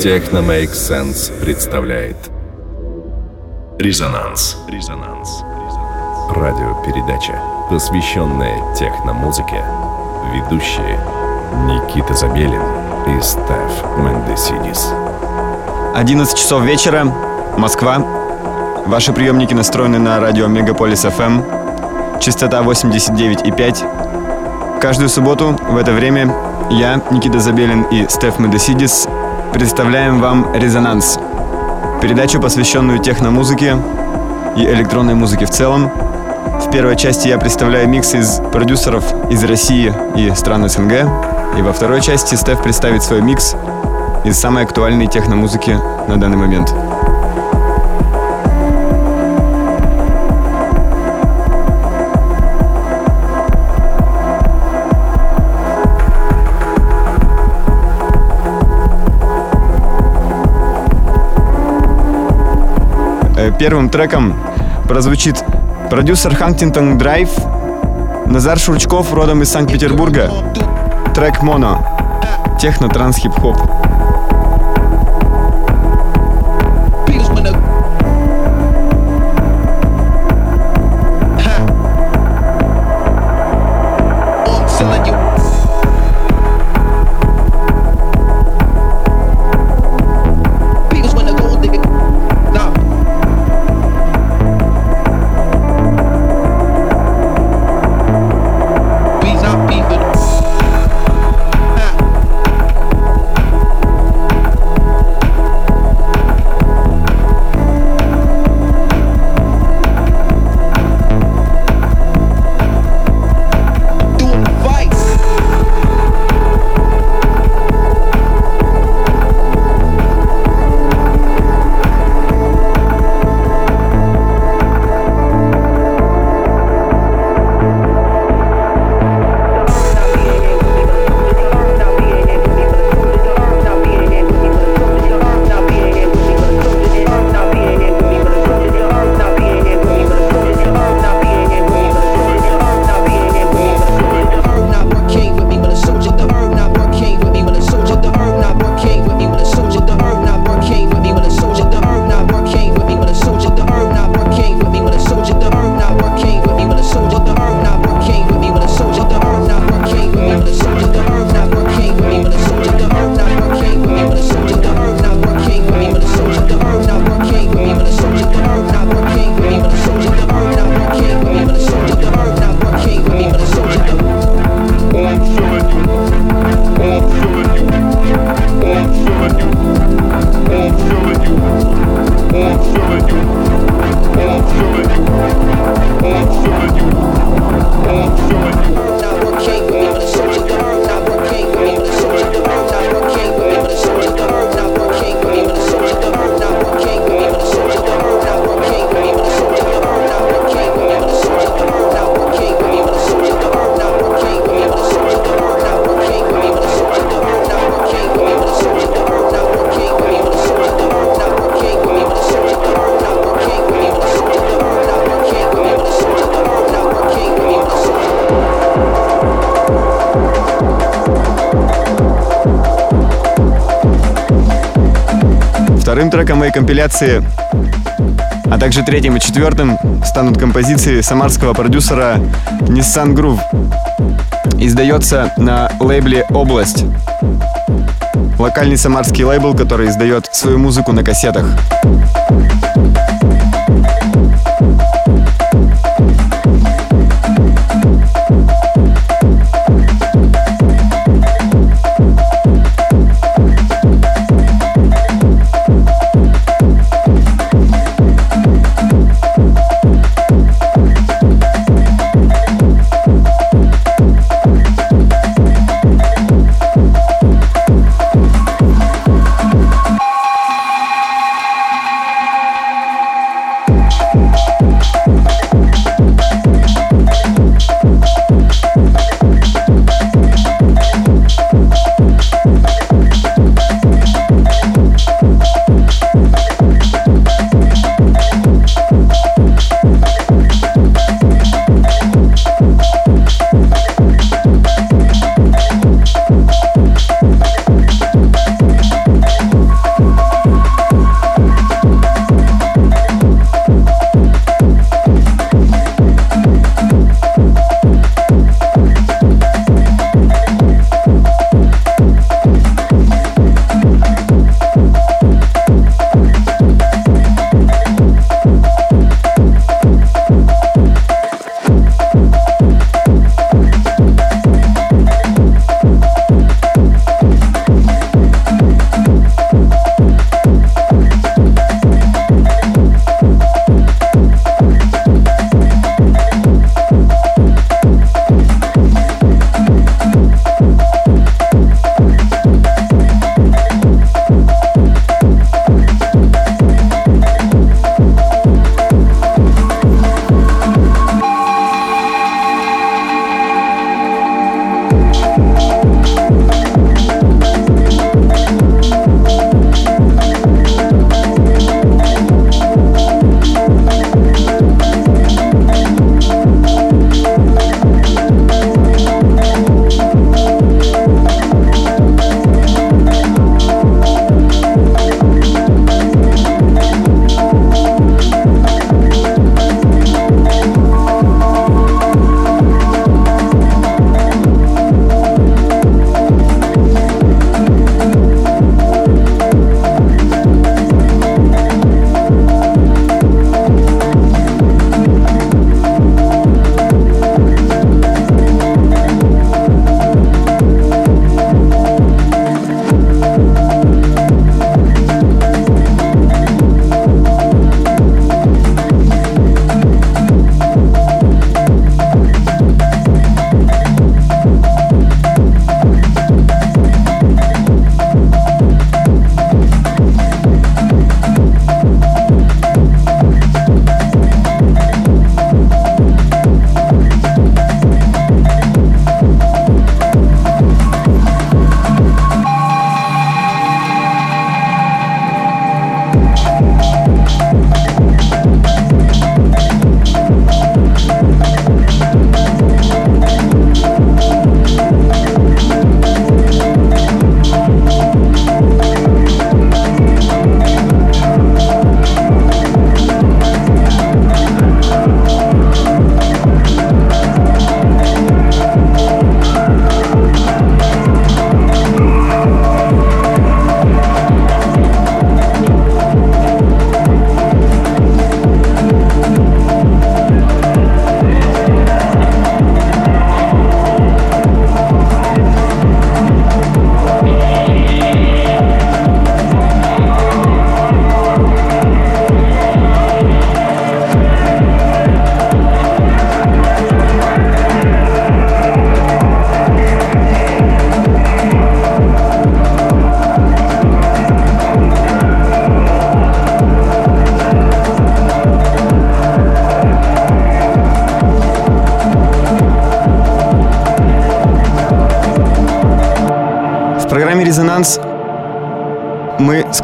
Техно Make Sense представляет Резонанс. Резонанс. Радиопередача, посвященная техномузыке. Ведущие Никита Забелин и Стеф Мендесидис. 11 часов вечера, Москва. Ваши приемники настроены на радио Мегаполис FM. Частота 89,5. Каждую субботу в это время я, Никита Забелин и Стеф Медесидис представляем вам «Резонанс» — передачу, посвященную техномузыке и электронной музыке в целом. В первой части я представляю микс из продюсеров из России и стран СНГ, и во второй части Стеф представит свой микс из самой актуальной техномузыки на данный момент — первым треком прозвучит продюсер Хантингтон Драйв, Назар Шурчков, родом из Санкт-Петербурга, трек «Моно», техно-транс-хип-хоп. Вторым треком моей компиляции, а также третьим и четвертым станут композиции самарского продюсера Nissan Groove. Издается на лейбле «Область». Локальный самарский лейбл, который издает свою музыку на кассетах.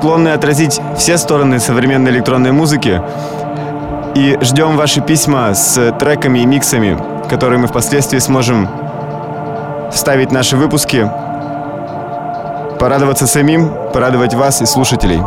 Склонны отразить все стороны современной электронной музыки и ждем ваши письма с треками и миксами, которые мы впоследствии сможем вставить в наши выпуски, порадоваться самим, порадовать вас и слушателей.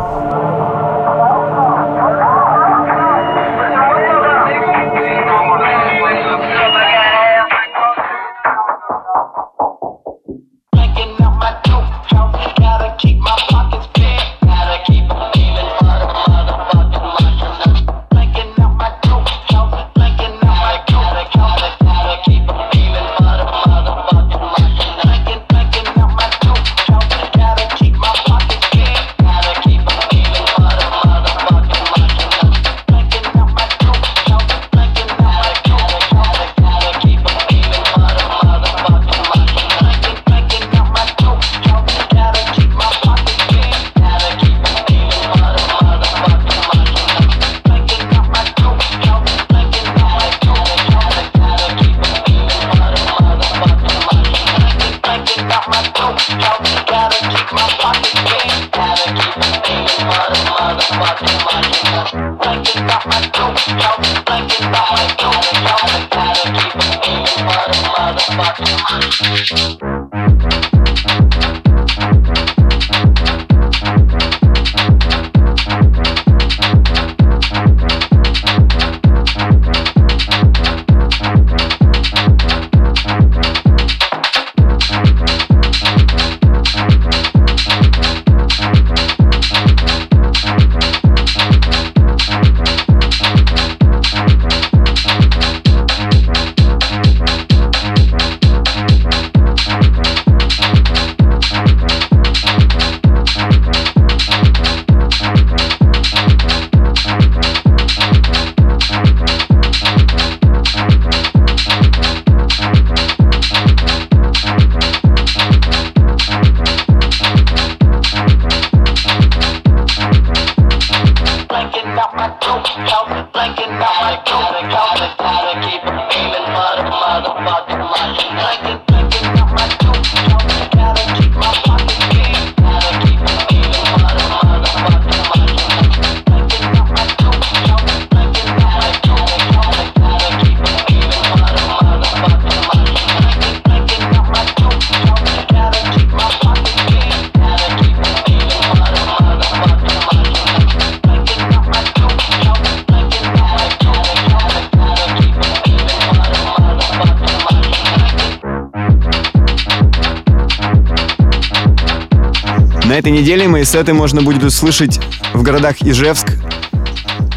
Этой неделе мои сеты можно будет услышать в городах Ижевск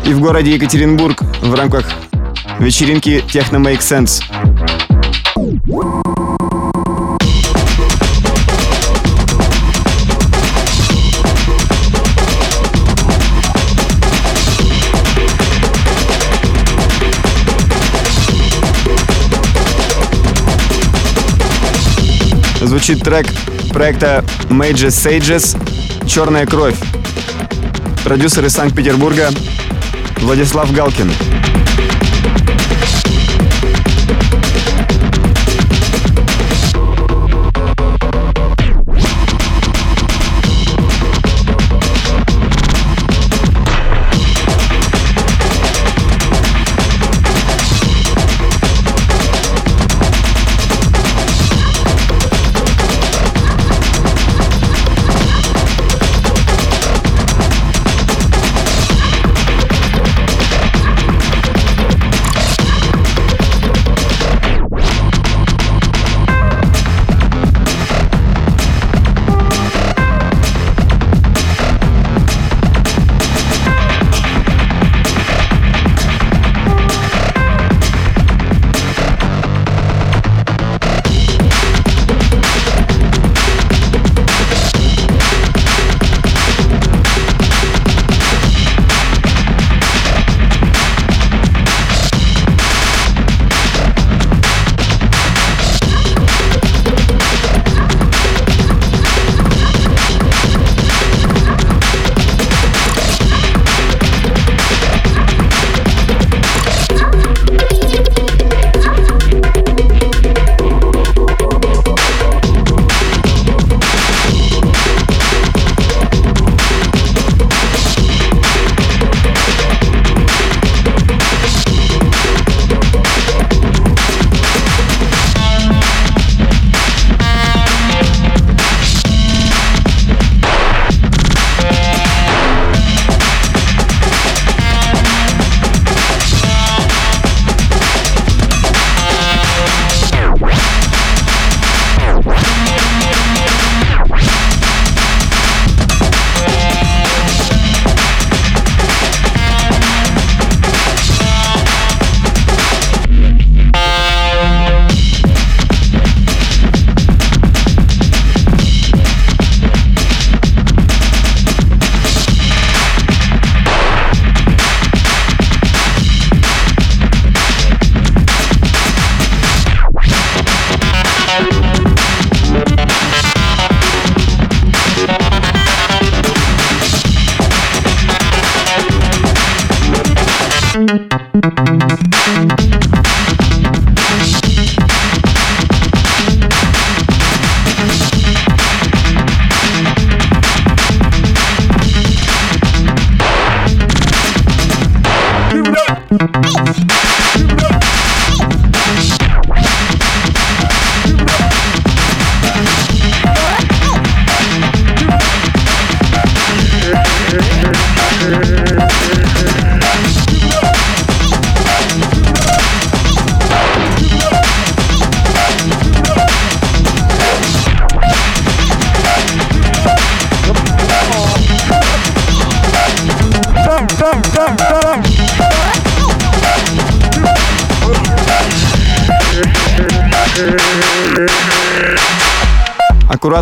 и в городе Екатеринбург в рамках вечеринки Techno Make Sense. Звучит трек проекта Major Sages «Черная кровь». Продюсер из Санкт-Петербурга Владислав Галкин.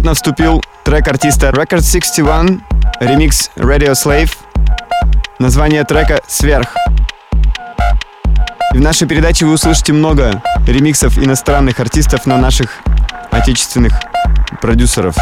Аккуратно вступил трек артиста Record 61, ремикс Radio Slave, название трека «Сверх». И в нашей передаче вы услышите много ремиксов иностранных артистов на наших отечественных продюсеров.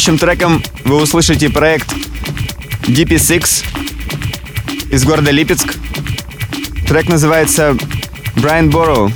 Следующим треком вы услышите проект DP6 из города Липецк. Трек называется Brian Borrow.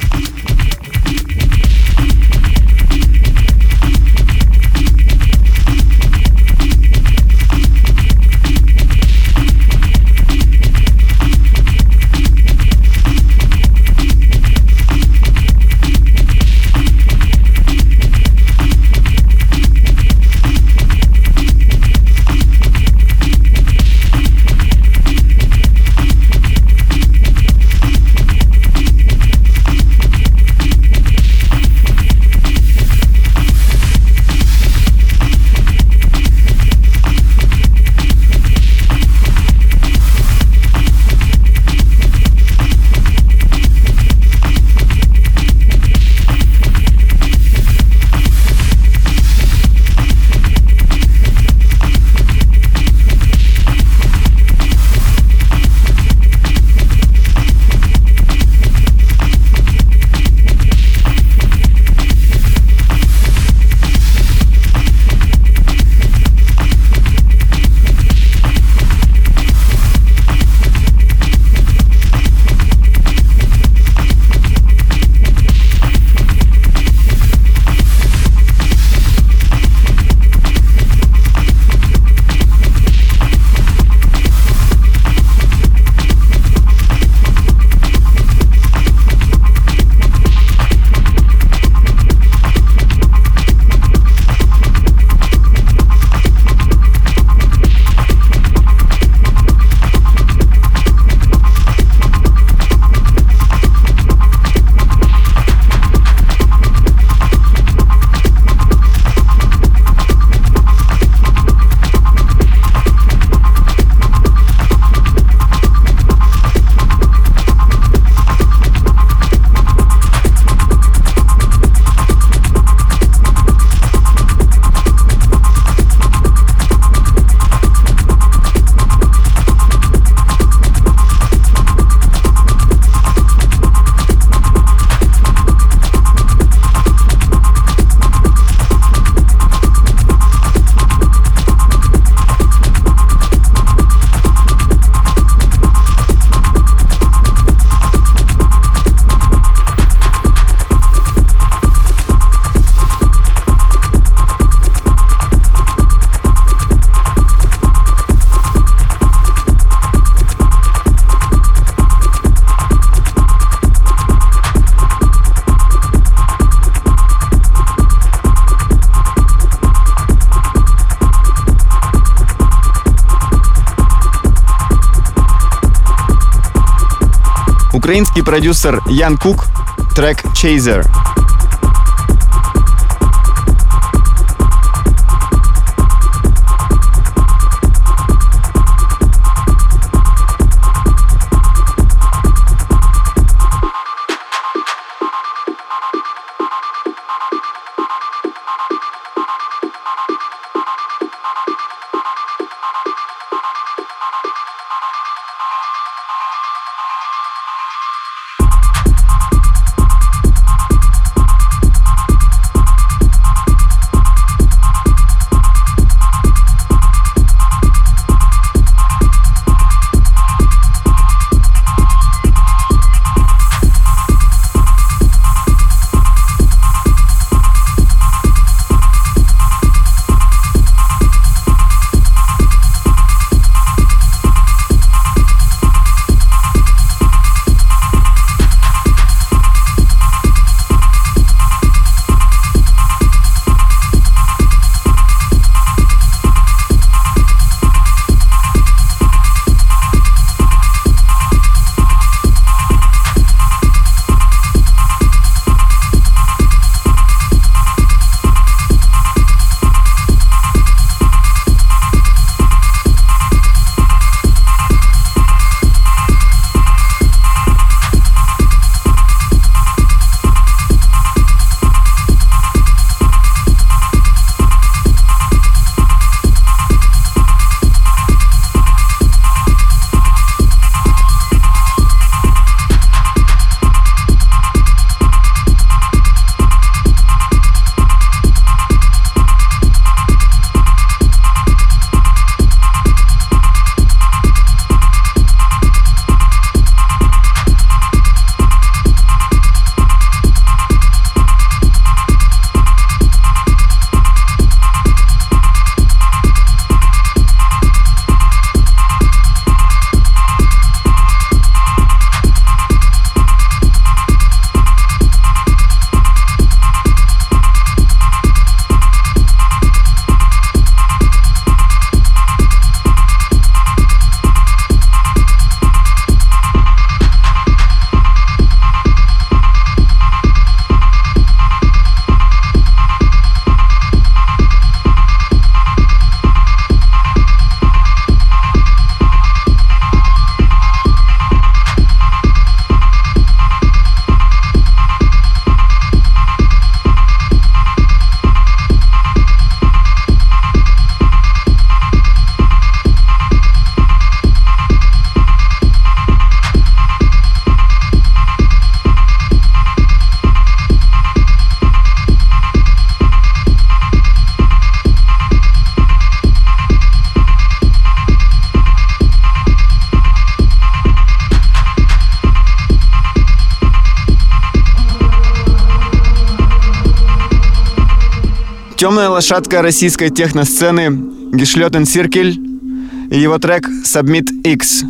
Украинский продюсер Ян Кук, трек «Chaser». Темная лошадка российской техносцены Гишлетен Сиркель и его трек Submit X.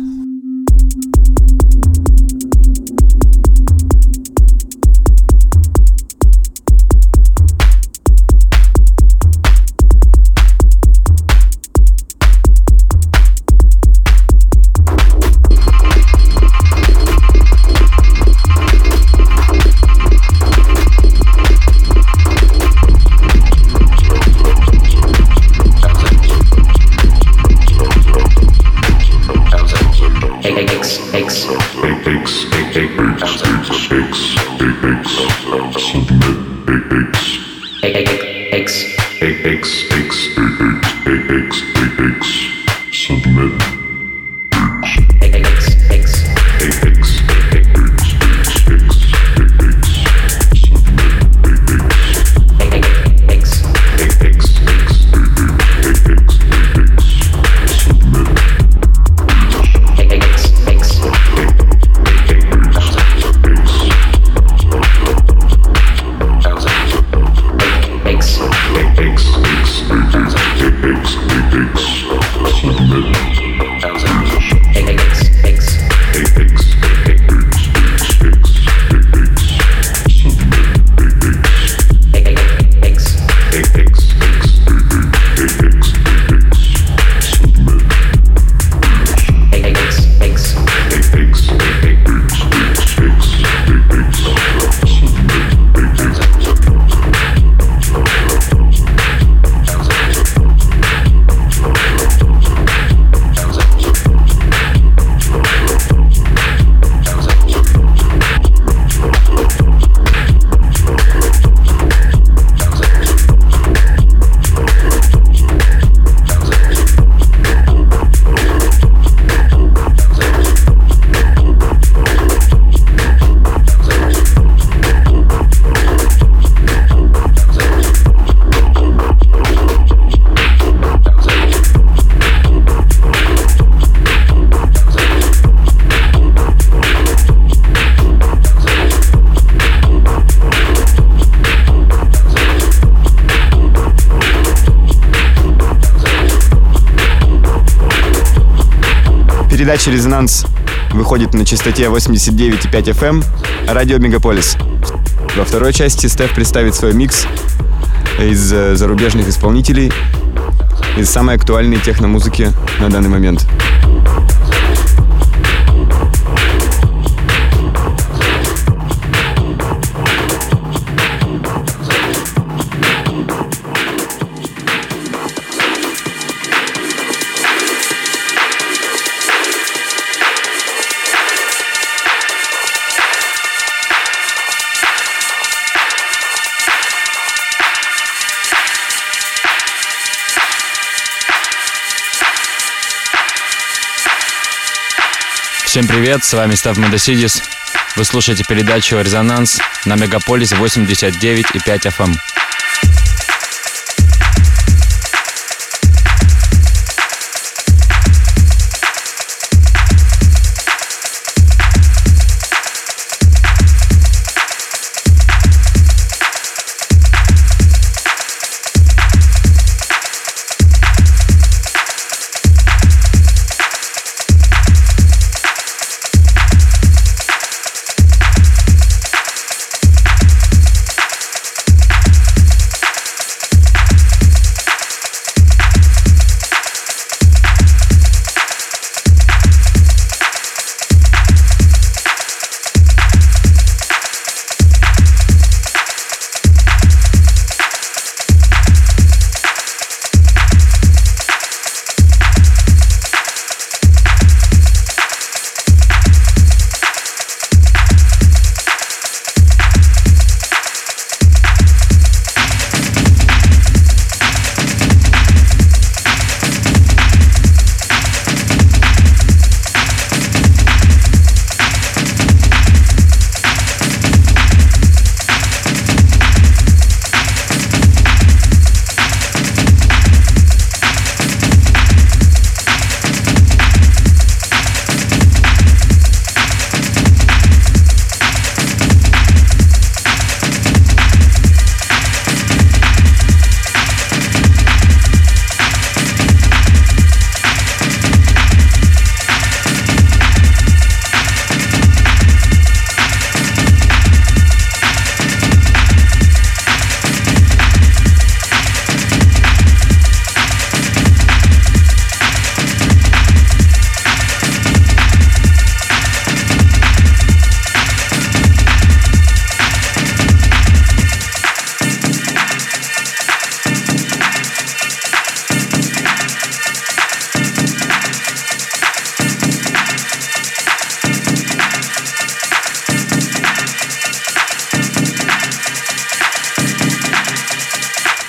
Передача «Резонанс» выходит на частоте 89,5 FM эм, радио «Мегаполис». Во второй части Стеф представит свой микс из э, зарубежных исполнителей из самой актуальной техномузыки на данный момент. Всем привет, с вами Став Мендесидис. Вы слушаете передачу «Резонанс» на Мегаполис 89,5 FM.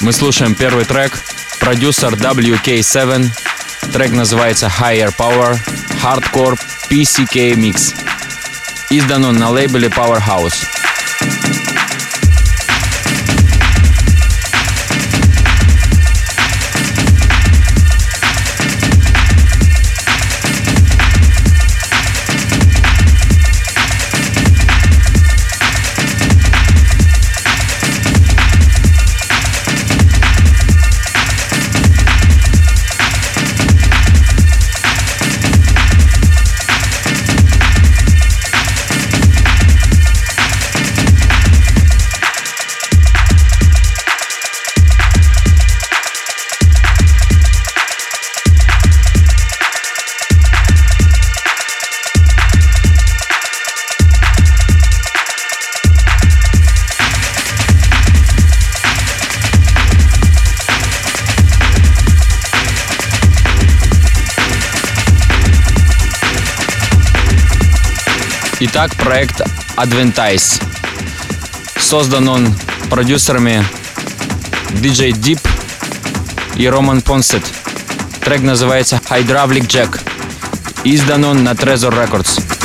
Мы слушаем первый трек, продюсер WK7. Трек называется Higher Power Hardcore PCK Mix. Издан он на лейбле Powerhouse. Итак, проект Adventice. Создан он продюсерами DJ Deep и Роман Понсет. Трек называется Hydraulic Jack. Издан он на Trezor Records.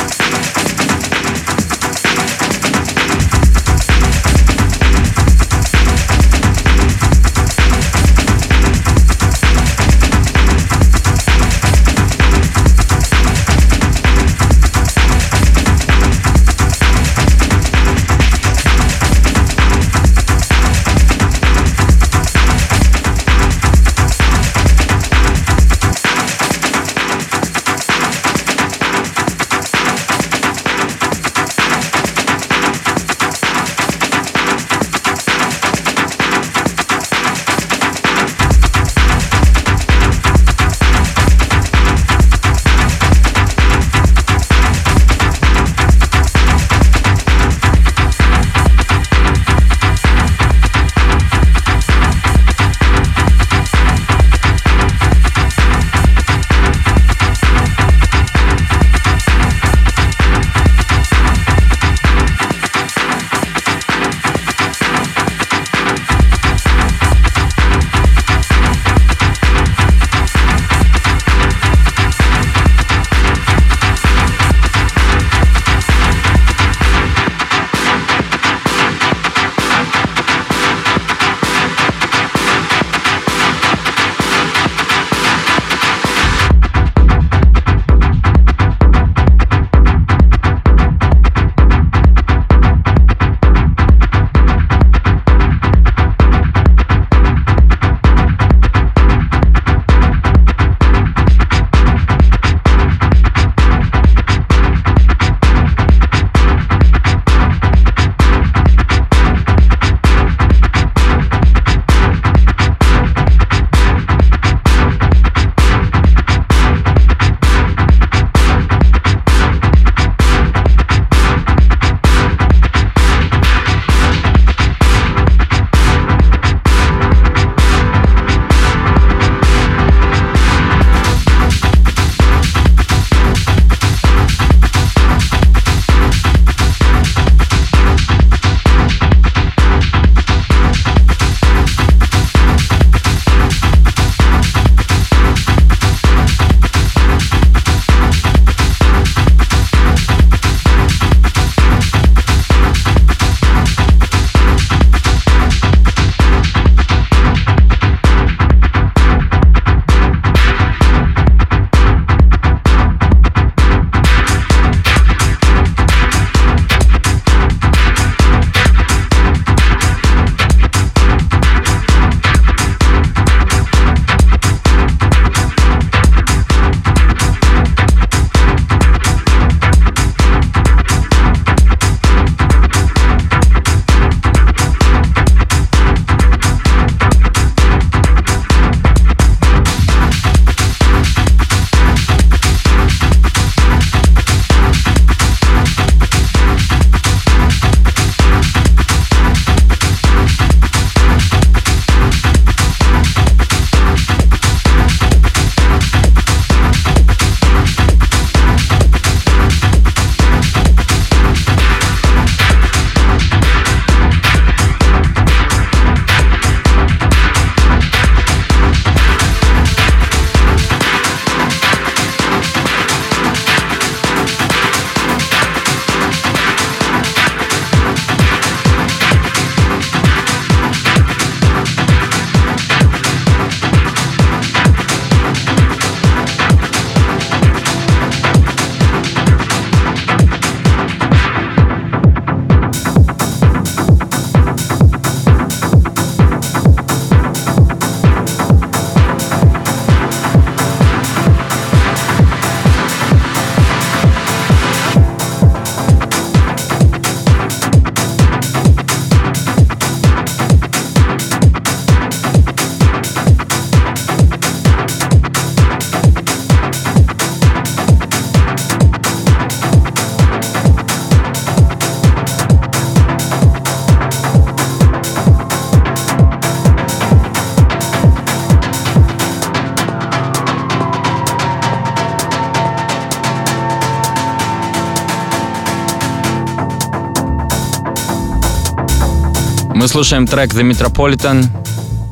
Мы слушаем трек The Metropolitan,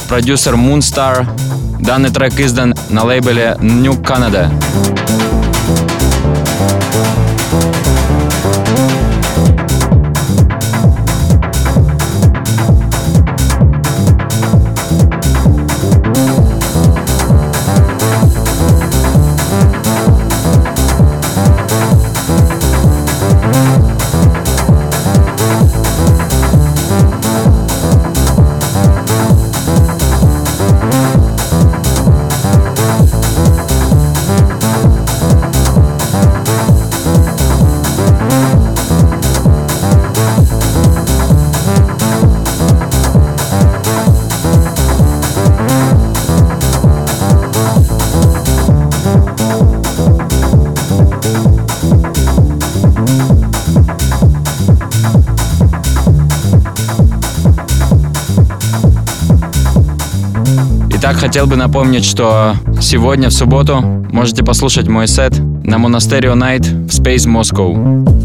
продюсер Moonstar. Данный трек издан на лейбле New Canada. Хотел бы напомнить, что сегодня, в субботу, можете послушать мой сет на Monasterio Night в Space Moscow.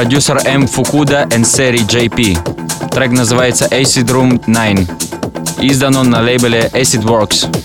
Продюсер М. Фукуда и Сери JP. Трек называется Acid Room 9. Издан он на лейбле Acid Works.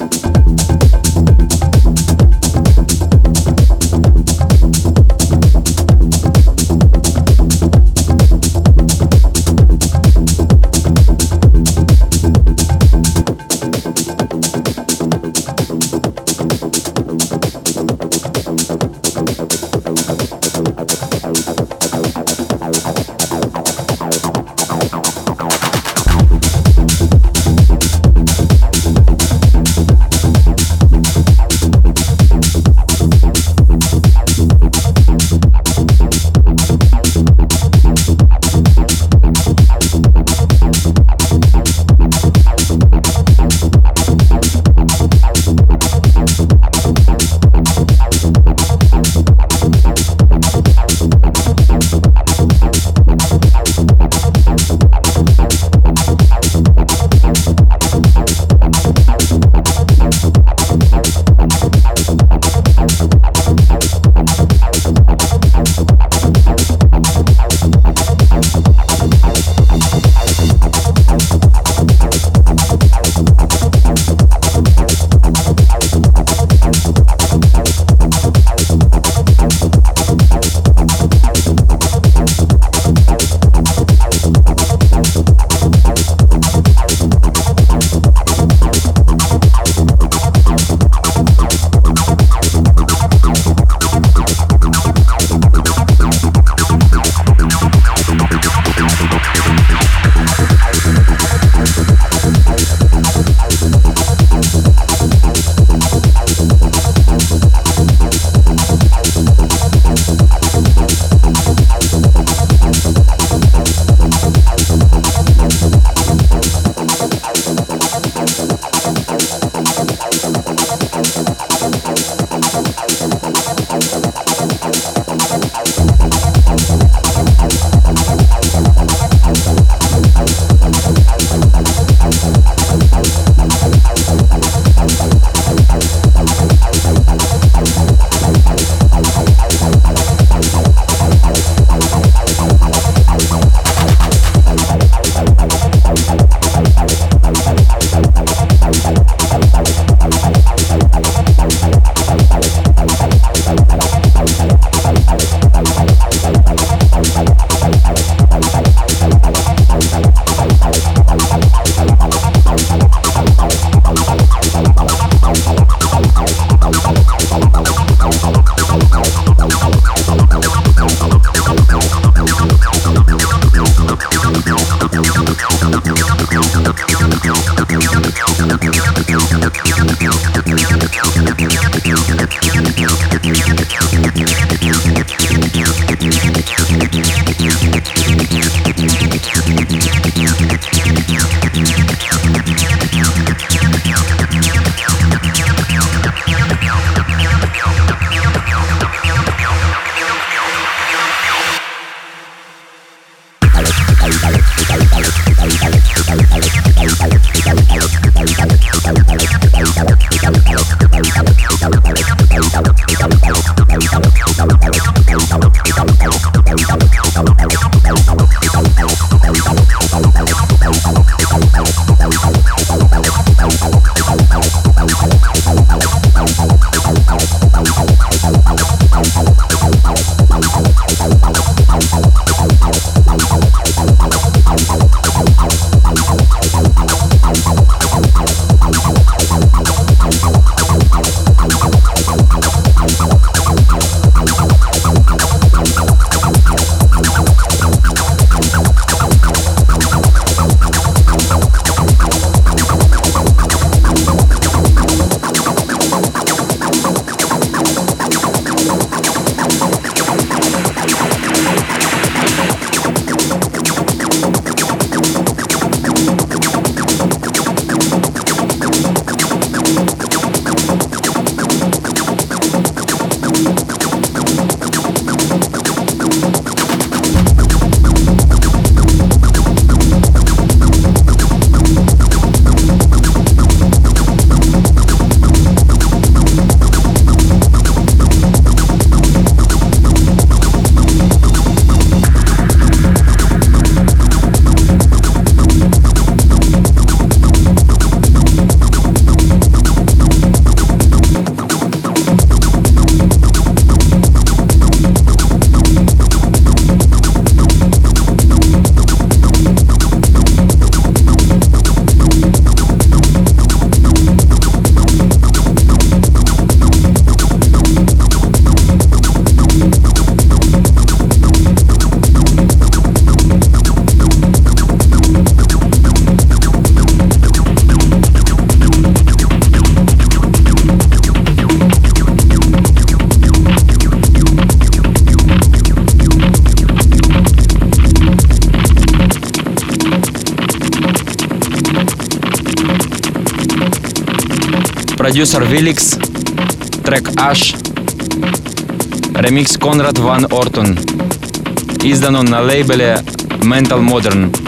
Продюсер Вилликс, трек Аш, ремикс Конрад Ван Ортон. Издан он на лейбле Mental Modern.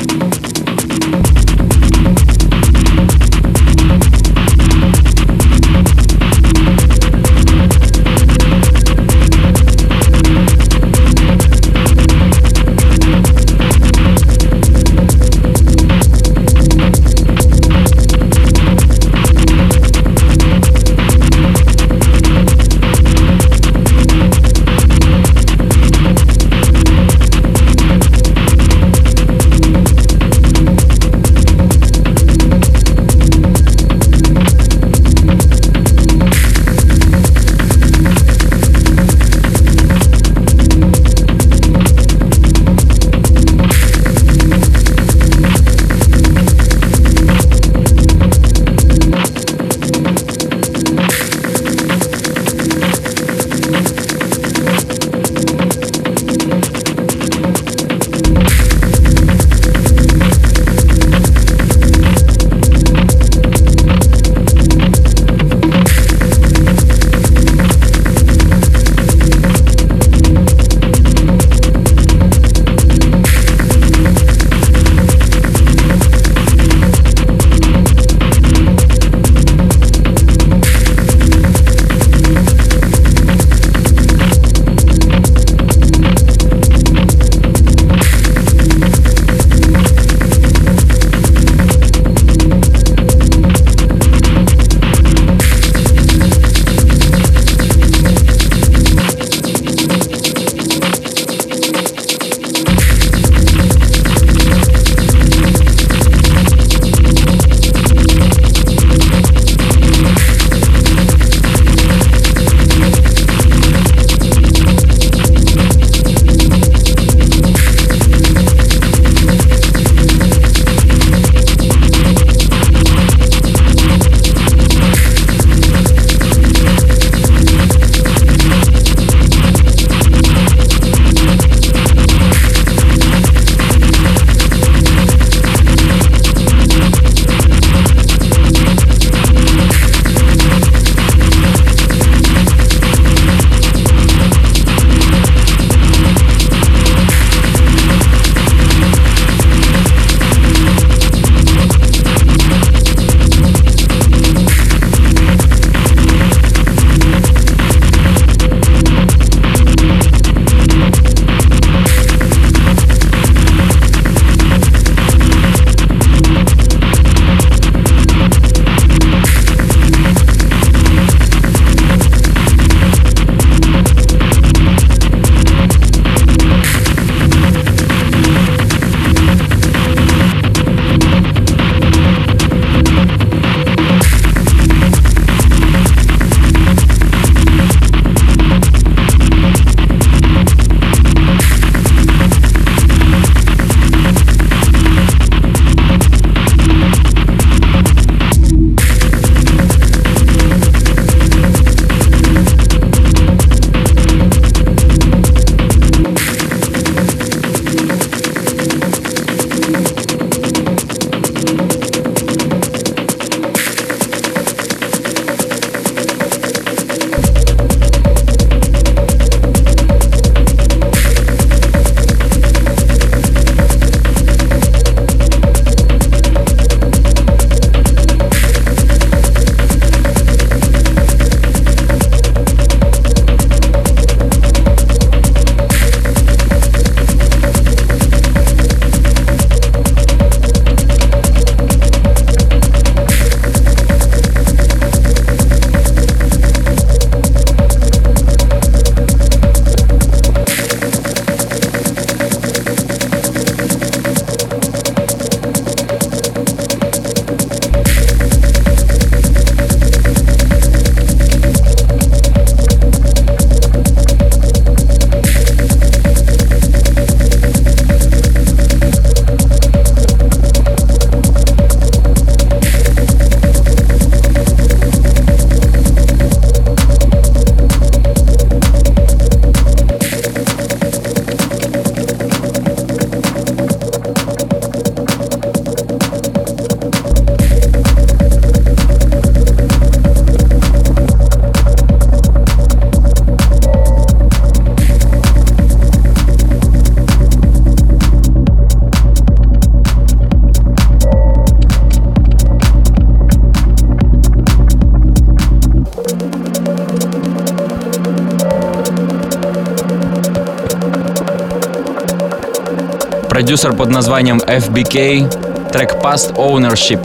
Продюсер под названием FBK, трек Past Ownership.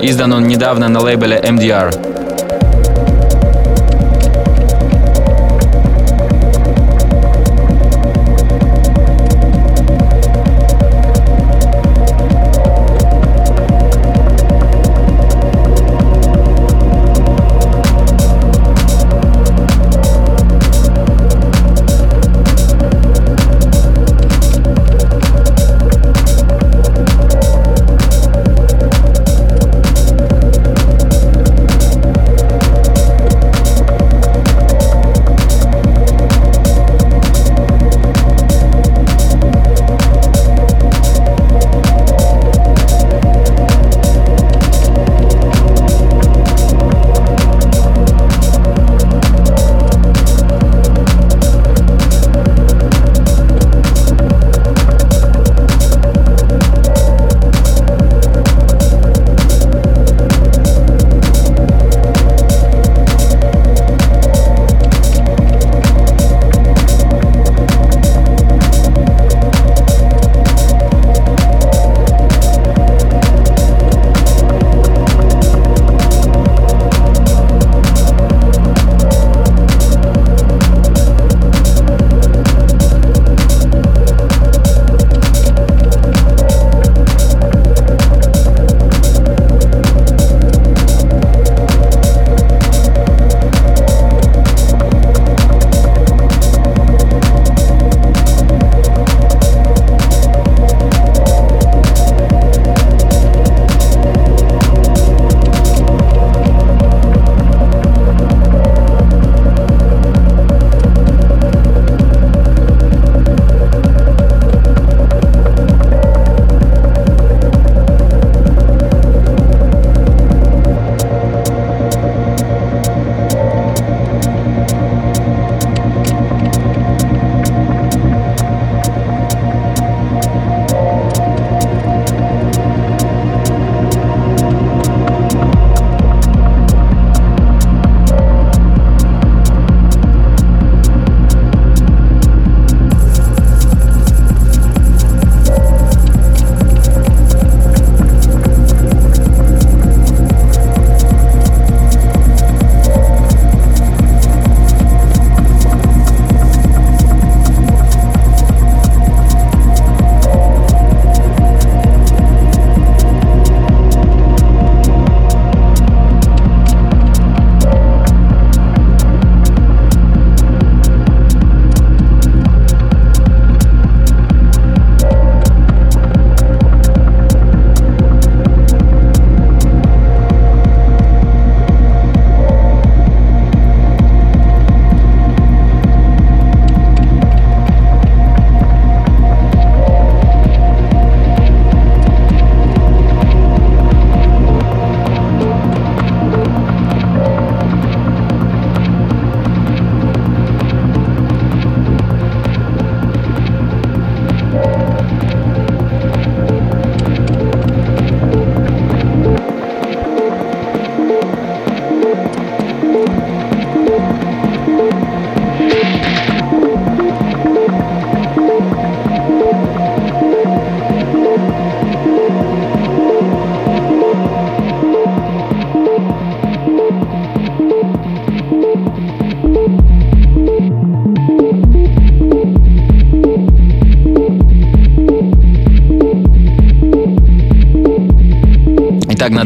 Издан он недавно на лейбле MDR.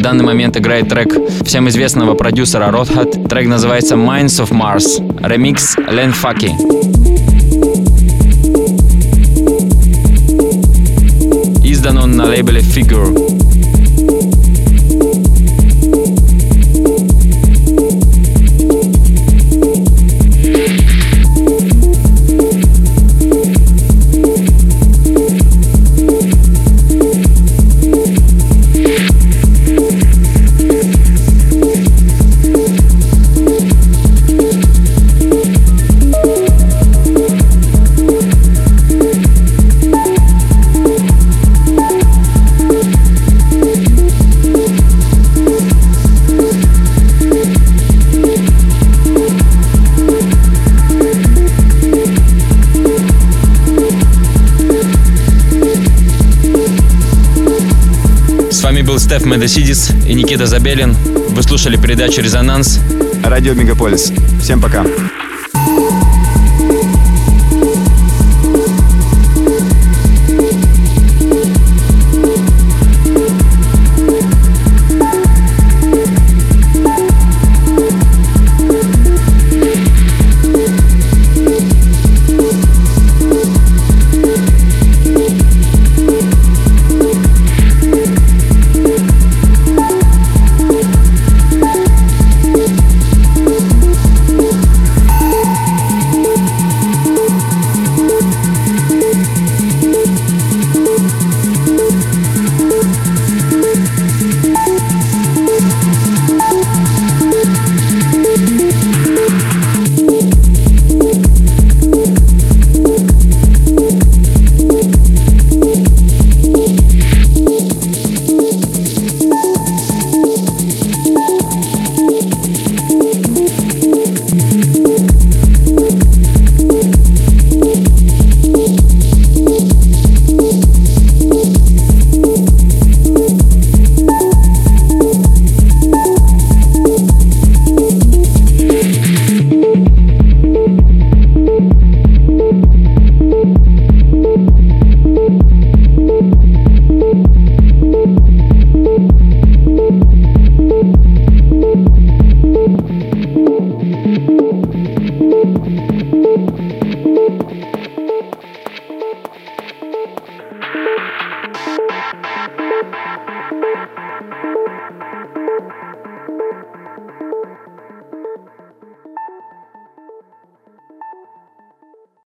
Данный момент играет трек всем известного продюсера Rothat. Трек называется Minds of Mars. Ремикс Len Факи. Издан он на лейбле Figure. Стеф Медесидис и Никита Забелин. Вы слушали передачу «Резонанс». Радио Мегаполис. Всем пока.